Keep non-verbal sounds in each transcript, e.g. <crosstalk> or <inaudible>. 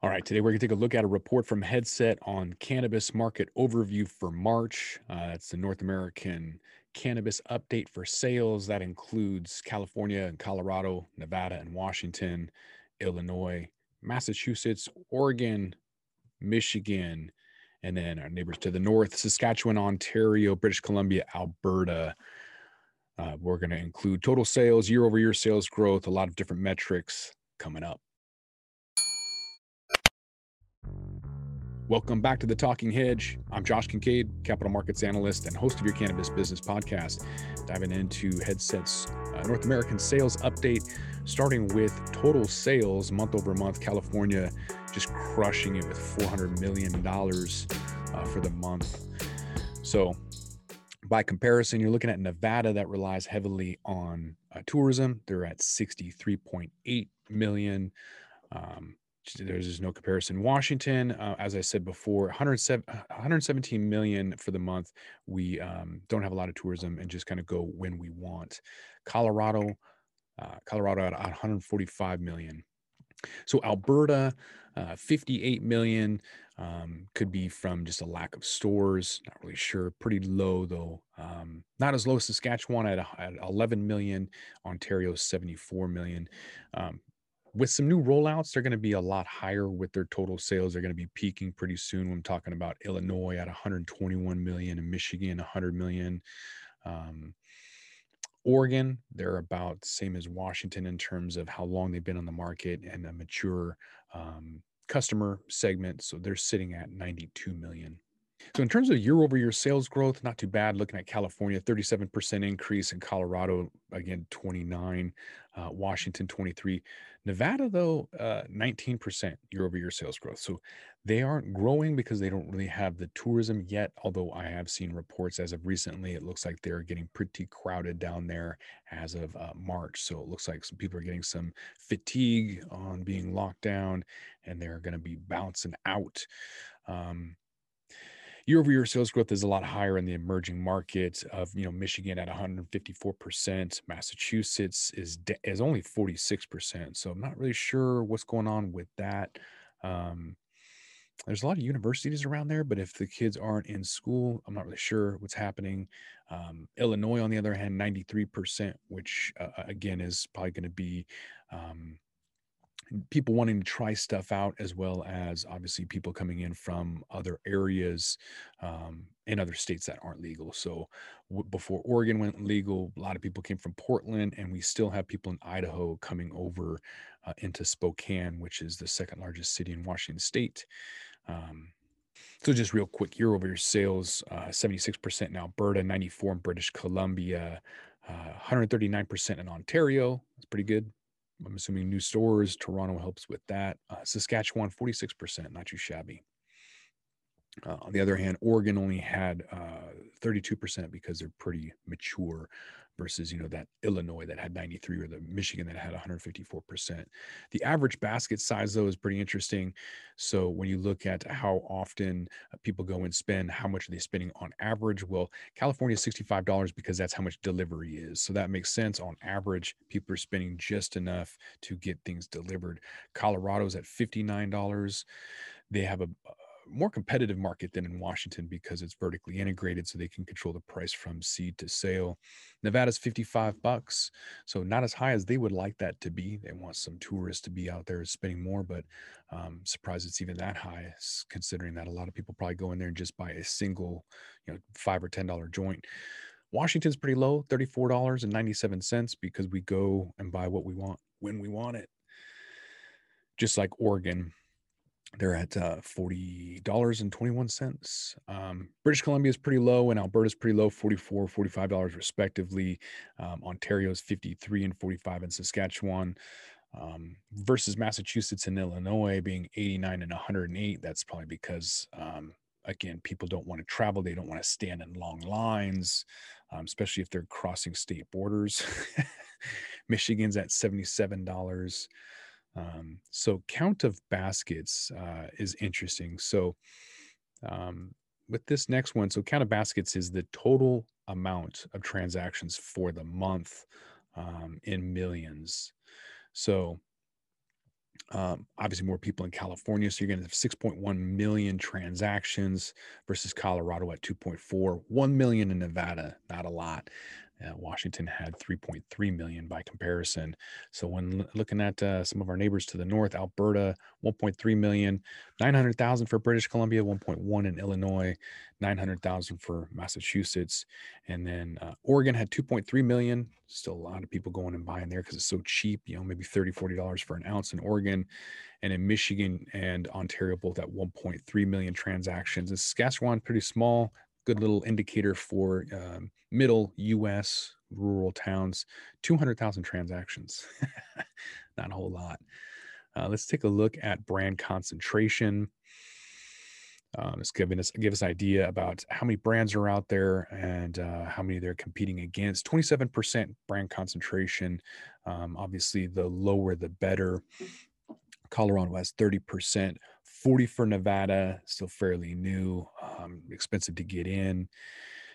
All right, today we're going to take a look at a report from Headset on cannabis market overview for March. Uh, that's the North American cannabis update for sales. That includes California and Colorado, Nevada and Washington, Illinois, Massachusetts, Oregon, Michigan, and then our neighbors to the north Saskatchewan, Ontario, British Columbia, Alberta. Uh, we're going to include total sales, year over year sales growth, a lot of different metrics coming up. Welcome back to the Talking Hedge. I'm Josh Kincaid, capital markets analyst and host of your cannabis business podcast, diving into Headset's uh, North American sales update, starting with total sales month over month. California just crushing it with $400 million uh, for the month. So, by comparison, you're looking at Nevada that relies heavily on uh, tourism. They're at 63.8 million. Um, there's just no comparison. Washington, uh, as I said before, 107, 117 million for the month. We um, don't have a lot of tourism and just kind of go when we want. Colorado, uh, Colorado at 145 million. So Alberta, uh, 58 million um, could be from just a lack of stores. Not really sure. Pretty low though. Um, not as low as Saskatchewan at, at 11 million. Ontario 74 million. Um, with some new rollouts, they're going to be a lot higher with their total sales. They're going to be peaking pretty soon. I'm talking about Illinois at 121 million and Michigan 100 million. Um, Oregon, they're about same as Washington in terms of how long they've been on the market and a mature um, customer segment. So they're sitting at 92 million. So in terms of year over year sales growth, not too bad. Looking at California, 37% increase in Colorado, again, 29, uh, Washington, 23. Nevada, though, uh, 19% year over year sales growth. So they aren't growing because they don't really have the tourism yet. Although I have seen reports as of recently, it looks like they're getting pretty crowded down there as of uh, March. So it looks like some people are getting some fatigue on being locked down and they're going to be bouncing out. Um, year over year sales growth is a lot higher in the emerging market of you know michigan at 154% massachusetts is is only 46% so i'm not really sure what's going on with that um, there's a lot of universities around there but if the kids aren't in school i'm not really sure what's happening um, illinois on the other hand 93% which uh, again is probably going to be um, people wanting to try stuff out as well as obviously people coming in from other areas um, in other states that aren't legal. So w- before oregon went legal a lot of people came from portland and we still have people in idaho coming over uh, into spokane which is the second largest city in washington state. Um, so just real quick year over year sales uh, 76% in alberta 94 in british columbia uh, 139% in ontario. That's pretty good I'm assuming new stores. Toronto helps with that. Uh, Saskatchewan, 46%, not too shabby. Uh, on the other hand, Oregon only had uh, 32% because they're pretty mature versus, you know, that Illinois that had 93 or the Michigan that had 154%. The average basket size, though, is pretty interesting. So when you look at how often uh, people go and spend, how much are they spending on average? Well, California is $65 because that's how much delivery is. So that makes sense. On average, people are spending just enough to get things delivered. Colorado's at $59. They have a more competitive market than in Washington because it's vertically integrated, so they can control the price from seed to sale. Nevada's 55 bucks, so not as high as they would like that to be. They want some tourists to be out there spending more, but um, surprised it's even that high, considering that a lot of people probably go in there and just buy a single, you know, five or ten dollar joint. Washington's pretty low, $34.97 because we go and buy what we want when we want it. Just like Oregon, they're at uh, $40.21. Um, British Columbia is pretty low and Alberta is pretty low, $44, $45 respectively. Um, Ontario is 53 and 45 and Saskatchewan um, versus Massachusetts and Illinois being 89 and 108. That's probably because, um, again, people don't want to travel. They don't want to stand in long lines, um, especially if they're crossing state borders. <laughs> Michigan's at $77. Um, so count of baskets uh, is interesting. So um, with this next one, so count of baskets is the total amount of transactions for the month um, in millions. So Um, obviously, more people in California, so you're going to have 6.1 million transactions versus Colorado at 2.4, 1 million in Nevada, not a lot. Uh, Washington had 3.3 million by comparison. So when looking at uh, some of our neighbors to the north, Alberta 1.3 million, 900,000 for British Columbia, 1.1 in Illinois, 900,000 for Massachusetts, and then uh, Oregon had 2.3 million. Still a lot of people going and buying there because it's so cheap. You know, maybe 30, 40 dollars for an ounce in Oregon, and in Michigan and Ontario both at 1.3 million transactions. And Saskatchewan pretty small, good little indicator for um, middle US rural towns 200,000 transactions. <laughs> Not a whole lot. Uh, let's take a look at brand concentration. Um, it's giving us give us idea about how many brands are out there and uh, how many they're competing against. 27% brand concentration. Um, obviously, the lower the better. Colorado has 30%, 40 for Nevada, still fairly new, um, expensive to get in.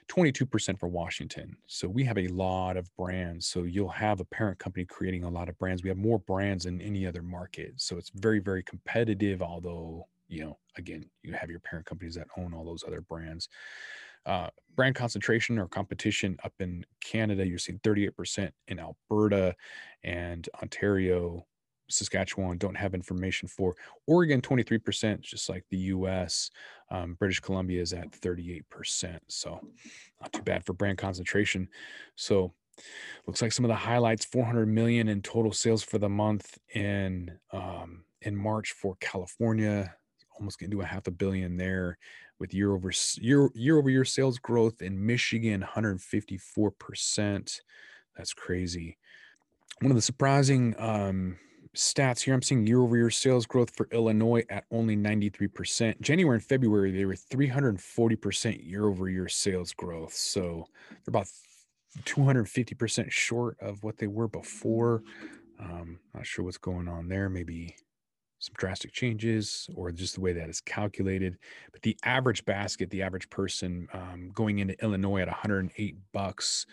22% for Washington. So we have a lot of brands. So you'll have a parent company creating a lot of brands. We have more brands than any other market. So it's very, very competitive, although, you know, again, you have your parent companies that own all those other brands. Uh, brand concentration or competition up in Canada, you're seeing 38% in Alberta and Ontario, Saskatchewan don't have information for. Oregon, 23%, just like the US. Um, British Columbia is at 38%. So not too bad for brand concentration. So looks like some of the highlights 400 million in total sales for the month in um, in March for California, almost getting to a half a billion there with year over year year over year sales growth in Michigan 154%. That's crazy. One of the surprising um, stats here. I'm seeing year over year sales growth for Illinois at only 93%. January and February, they were 340% year over year sales growth. So they're about 250% short of what they were before. Um, not sure what's going on there. Maybe some drastic changes or just the way that is calculated. But the average basket, the average person um, going into Illinois at 108 bucks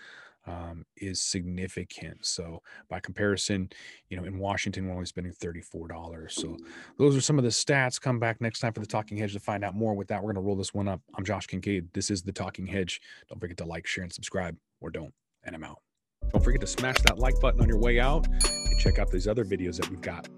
um, is significant. So by comparison, you know, in Washington, we're only spending $34. So those are some of the stats. Come back next time for the Talking Hedge to find out more. With that, we're going to roll this one up. I'm Josh Kincaid. This is the Talking Hedge. Don't forget to like, share, and subscribe, or don't. And I'm out. Don't forget to smash that like button on your way out and check out these other videos that we've got.